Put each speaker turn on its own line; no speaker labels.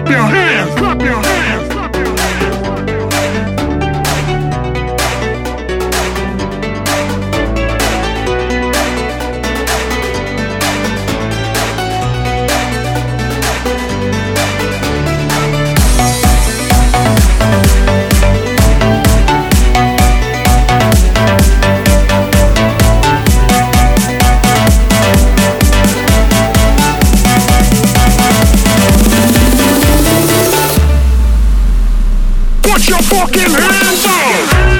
clap your hands, clap your hands. your fucking hands up.